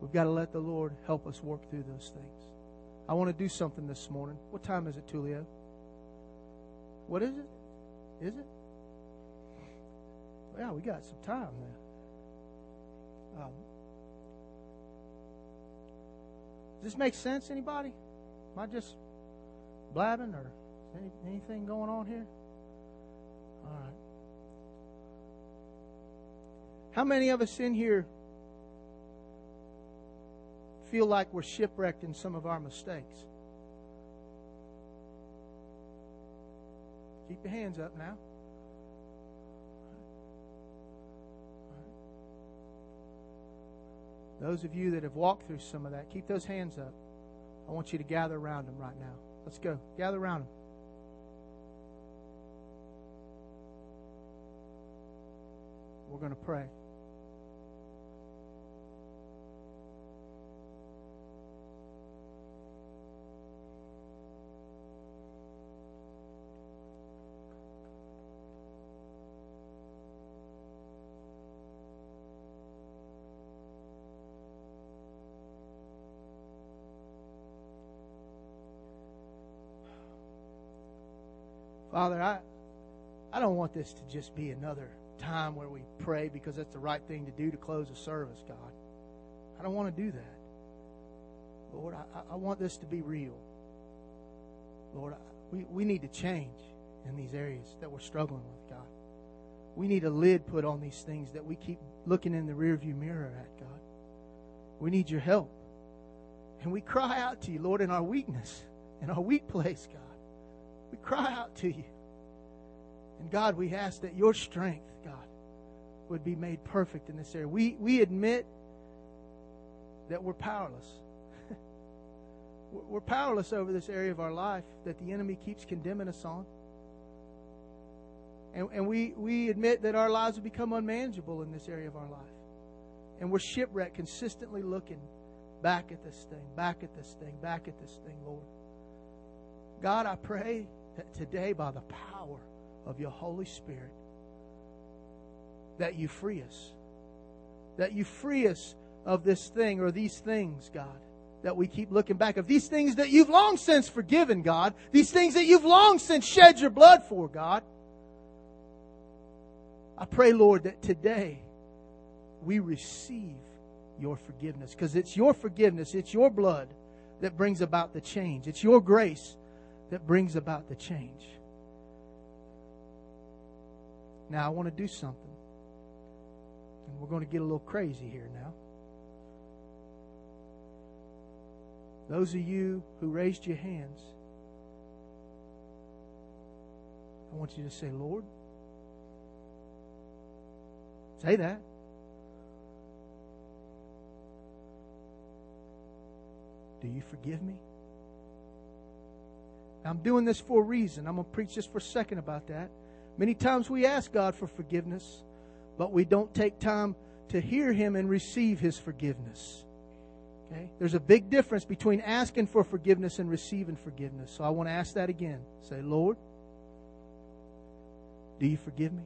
[SPEAKER 1] We've got to let the Lord help us work through those things. I want to do something this morning. What time is it, Tulio? What is it? Is it? Yeah, we got some time then. Um, does this make sense, anybody? Am I just blabbing or any, anything going on here? All right. How many of us in here feel like we're shipwrecked in some of our mistakes? Keep your hands up now. Those of you that have walked through some of that, keep those hands up. I want you to gather around them right now. Let's go. Gather around them. We're going to pray. Father, I, I don't want this to just be another time where we pray because that's the right thing to do to close a service, God. I don't want to do that. Lord, I, I want this to be real. Lord, we, we need to change in these areas that we're struggling with, God. We need a lid put on these things that we keep looking in the rearview mirror at, God. We need your help. And we cry out to you, Lord, in our weakness, in our weak place, God. We cry out to you. And God, we ask that your strength, God, would be made perfect in this area. We, we admit that we're powerless. we're powerless over this area of our life that the enemy keeps condemning us on. And, and we, we admit that our lives have become unmanageable in this area of our life. And we're shipwrecked, consistently looking back at this thing, back at this thing, back at this thing, Lord. God, I pray that today, by the power of your Holy Spirit, that you free us. That you free us of this thing or these things, God, that we keep looking back of. These things that you've long since forgiven, God. These things that you've long since shed your blood for, God. I pray, Lord, that today we receive your forgiveness because it's your forgiveness, it's your blood that brings about the change. It's your grace that brings about the change. Now, I want to do something. And we're going to get a little crazy here now. Those of you who raised your hands, I want you to say, Lord, say that. Do you forgive me? I'm doing this for a reason. I'm going to preach just for a second about that. Many times we ask God for forgiveness, but we don't take time to hear Him and receive His forgiveness. Okay? There's a big difference between asking for forgiveness and receiving forgiveness. So I want to ask that again. Say, Lord, do you forgive me?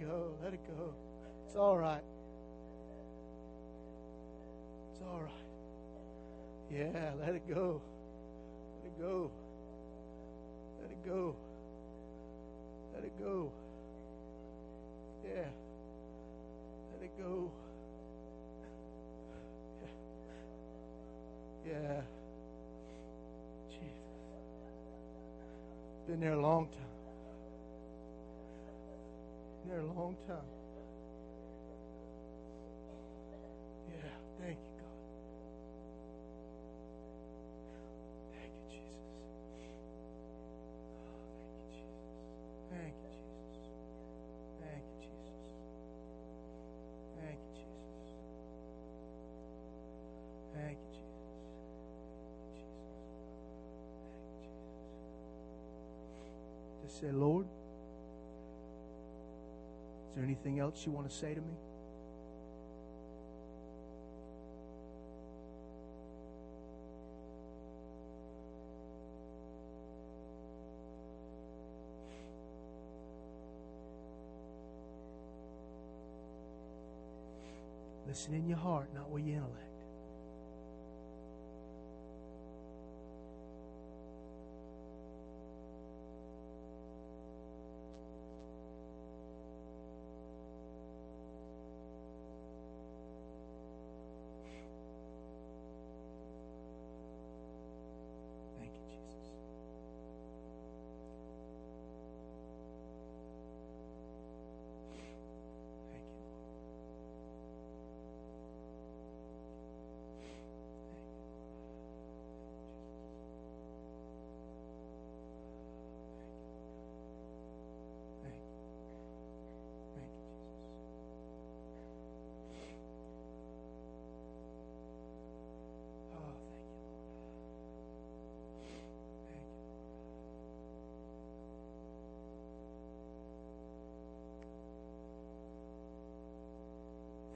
[SPEAKER 1] It go. Let it go. It's all right. It's all right. Yeah, let it go. Let it go. Let it go. Let it go. Yeah. Let it go. Yeah. yeah. Jesus. Been there a long time there a long time. Yeah, thank you, God. Thank you, Jesus. Oh, thank you, Jesus. Thank you, Jesus. Thank you, Jesus. Thank you, Jesus. Thank you, Jesus. Jesus. Just say, Lord there anything else you want to say to me? Listen in your heart, not with your intellect.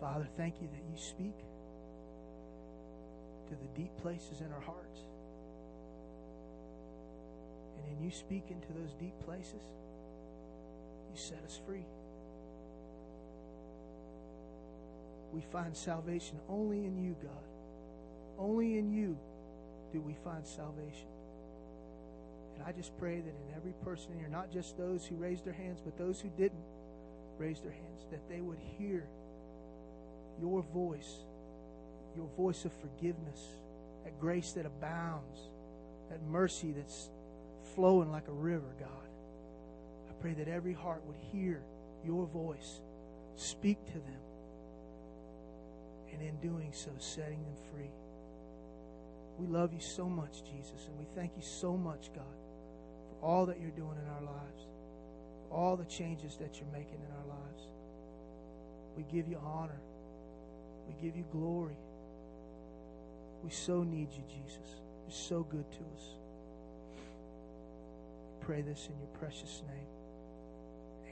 [SPEAKER 1] Father, thank you that you speak to the deep places in our hearts. And in you speak into those deep places, you set us free. We find salvation only in you, God. Only in you do we find salvation. And I just pray that in every person here, not just those who raised their hands, but those who didn't raise their hands, that they would hear your voice, your voice of forgiveness, that grace that abounds, that mercy that's flowing like a river, God. I pray that every heart would hear your voice, speak to them, and in doing so, setting them free. We love you so much, Jesus, and we thank you so much, God, for all that you're doing in our lives, all the changes that you're making in our lives. We give you honor. We give you glory. We so need you, Jesus. You're so good to us. Pray this in your precious name.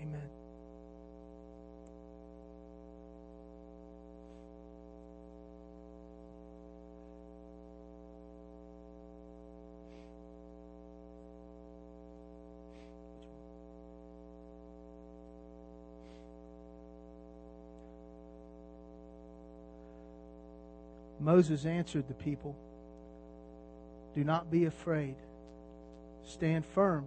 [SPEAKER 1] Amen. Moses answered the people, Do not be afraid. Stand firm,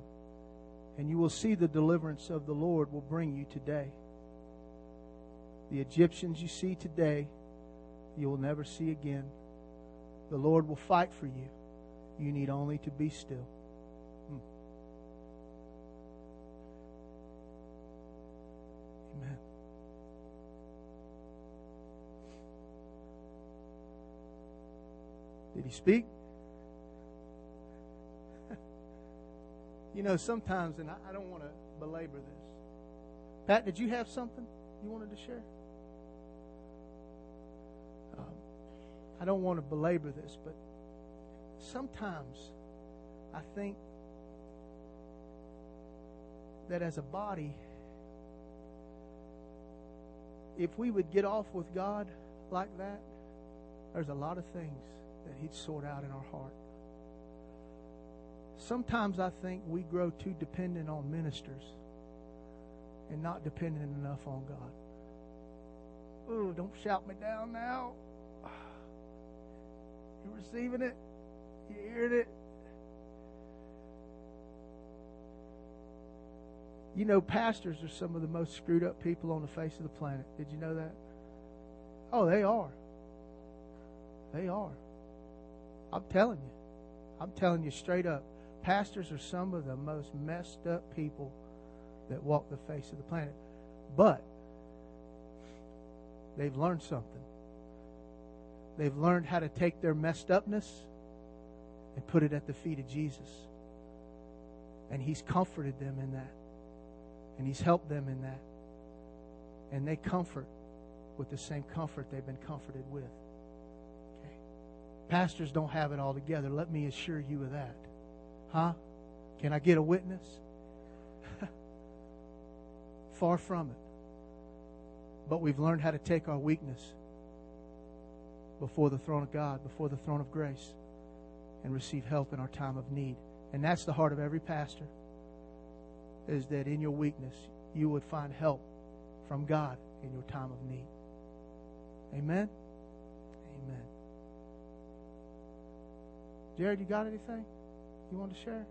[SPEAKER 1] and you will see the deliverance of the Lord will bring you today. The Egyptians you see today, you will never see again. The Lord will fight for you. You need only to be still. Did he speak? you know, sometimes, and I, don't want to belabor this. Pat, did you have something you wanted to share? Um, I don't want to belabor this, but sometimes I think that as a body, if we would get off with God like that, there's a lot of things that He'd sort out in our heart. Sometimes I think we grow too dependent on ministers and not dependent enough on God. Oh, don't shout me down now. You're receiving it? You hearing it? You know, pastors are some of the most screwed up people on the face of the planet. Did you know that? Oh, they are. They are. I'm telling you. I'm telling you straight up. Pastors are some of the most messed up people that walk the face of the planet. But they've learned something. They've learned how to take their messed upness and put it at the feet of Jesus. And He's comforted them in that. And He's helped them in that. And they comfort with the same comfort they've been comforted with. Pastors don't have it all together. Let me assure you of that. Huh? Can I get a witness? Far from it. But we've learned how to take our weakness before the throne of God, before the throne of grace, and receive help in our time of need. And that's the heart of every pastor, is that in your weakness, you would find help from God in your time of need. Amen? Jared, you got anything you want to share?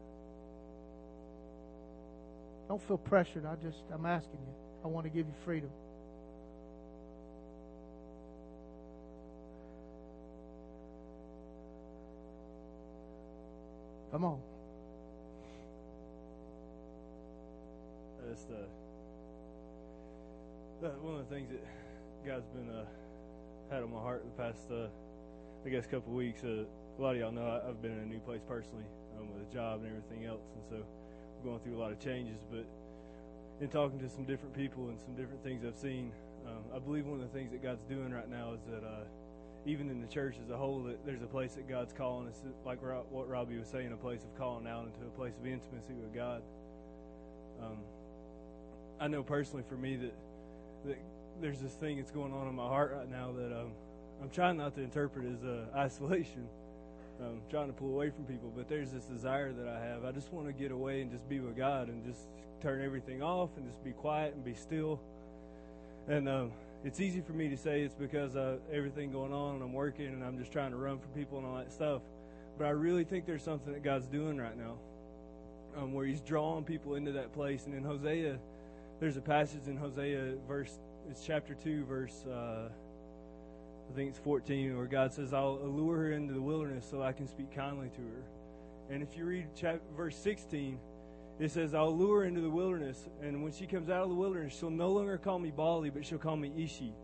[SPEAKER 1] Don't feel pressured. I just, I'm asking you. I want to give you freedom. Come on.
[SPEAKER 4] That's the that one of the things that God's been uh, had on my heart the past, uh, I guess, couple weeks. Uh, a lot of y'all know I, have been in a new place personally um, with a job and everything else, and so I'm going through a lot of changes. But in talking to some different people and some different things I've seen, um, I believe one of the things that God's doing right now is that uh, even in the church as a whole, that there's a place that God's calling us, like what Robbie was saying, a place of calling out into a place of intimacy with God. Um, I know personally for me that that there's this thing that's going on in my heart right now that um, I'm trying not to interpret as uh, isolation um, trying to pull away from people, but there's this desire that I have. I just want to get away and just be with God and just turn everything off and just be quiet and be still. And um, it's easy for me to say it's because of everything going on and I'm working and I'm just trying to run from people and all that stuff. But I really think there's something that God's doing right now um, where He's drawing people into that place. And in Hosea, there's a passage in Hosea, verse, it's chapter 2, verse, uh, I think it's 14, where God says, I'll allure her into the wilderness so I can speak kindly to her. And if you read chapter, verse 16, it says, I'll lure her into the wilderness, and when she comes out of the wilderness, she'll no longer call me Baali, but she'll call me Ishi.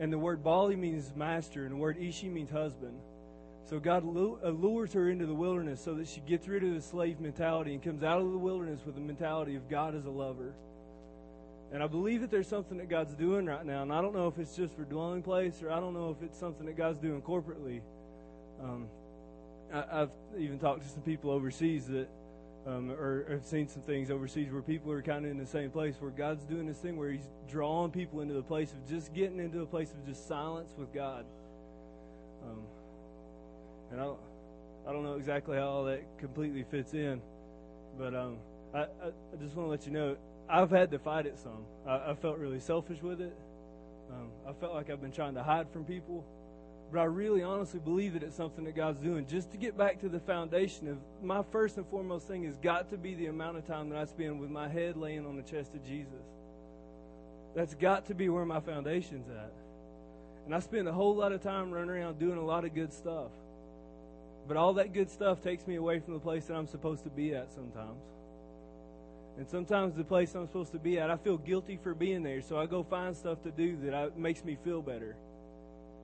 [SPEAKER 4] And the word Baali means master, and the word Ishi means husband. So God allures her into the wilderness so that she gets rid of the slave mentality and comes out of the wilderness with the mentality of God as a lover. And I believe that there's something that God's doing right now, and I don't know if it's just for dwelling place or I don't know if it's something that God's doing corporately. Um, I, have even talked to some people overseas that um, or I've seen some things overseas where people are kind of in the same place where God's doing this thing where He's drawing people into the place of just getting into a place of just silence with God. Um, and I don't, I don't know exactly how all that completely fits in, but um, I, I, I, just want to let you know I've had to fight it some. I, I felt really selfish with it. Um, I felt like I've been trying to hide from people. But I really honestly believe that it's something that God's doing. Just to get back to the foundation of my first and foremost thing has got to be the amount of time that I spend with my head laying on the chest of Jesus. That's got to be where my foundation's at. And I spend a whole lot of time running around doing a lot of good stuff. But all that good stuff takes me away from the place that I'm supposed to be at sometimes. And sometimes the place I'm supposed to be at, I feel guilty for being there. So I go find stuff to do that I, makes me feel better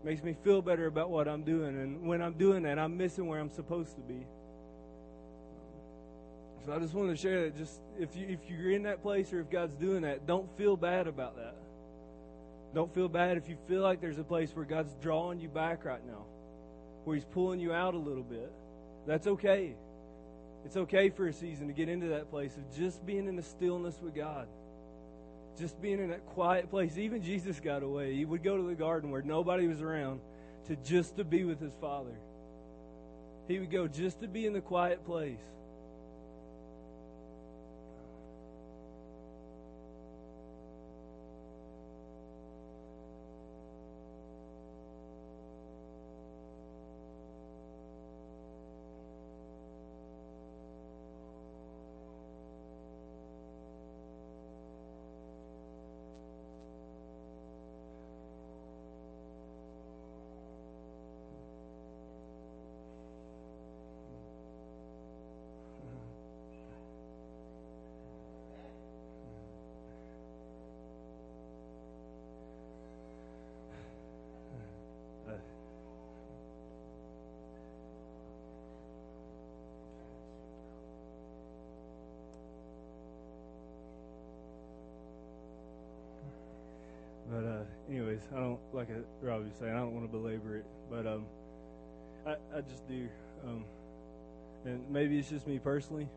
[SPEAKER 4] makes me feel better about what I'm doing. And when I'm doing that, I'm missing where I'm supposed to be. So I just wanted to share that. Just if you if you're in that place or if God's doing that, don't feel bad about that. Don't feel bad if you feel like there's a place where God's drawing you back right now, where He's pulling you out a little bit. That's okay. It's okay for a season to get into that place of just being in the stillness with God just being in that quiet place. Even Jesus got away. He would go to the garden where nobody was around to just to be with his Father. He would go just to be in the quiet place. I don't like Robbie was saying. I don't want to belabor it, but um, I I just do. Um, and maybe it's just me personally.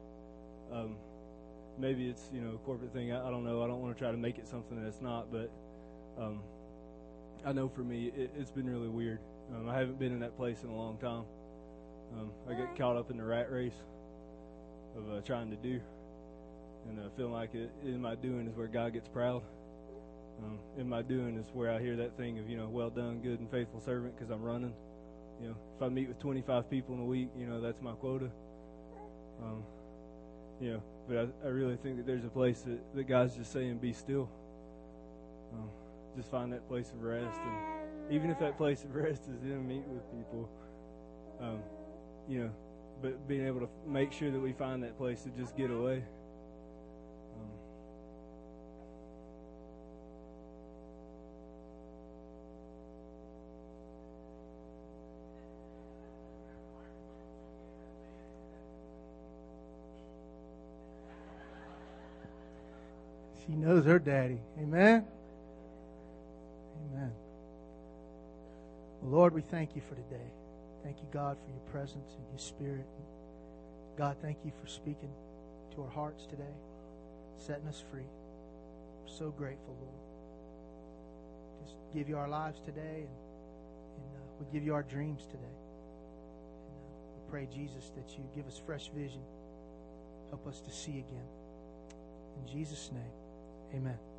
[SPEAKER 4] Um, maybe it's you know a corporate thing. I, I don't know. I don't want to try to make it something that's not, but um, I know for me it, has been really weird. Um, I haven't been in that place in a long time. Um, I get caught up in the rat race of uh, trying to do, and uh, feeling like it, in my doing is where God gets proud. Um, in my doing is where I hear that thing of, you know, well done, good and faithful servant, because I'm running. You know, if I meet with 25 people in a week, you know, that's my quota. Um, you know, but I, I really think that there's a place that, that God's just saying, be still. Um, just find that place of rest. And even if that place of rest is in meet with people, um, you know, but being able to make sure that we find that place to just get away.
[SPEAKER 1] She knows her daddy. Amen. Amen. Well, Lord, we thank you for today. Thank you, God, for your presence and your spirit. God, thank you for speaking to our hearts today, setting us free. We're so grateful, Lord. Just give you our lives today, and, and uh, we give you our dreams today. And, uh, we pray, Jesus, that you give us fresh vision. Help us to see again. In Jesus' name, amen.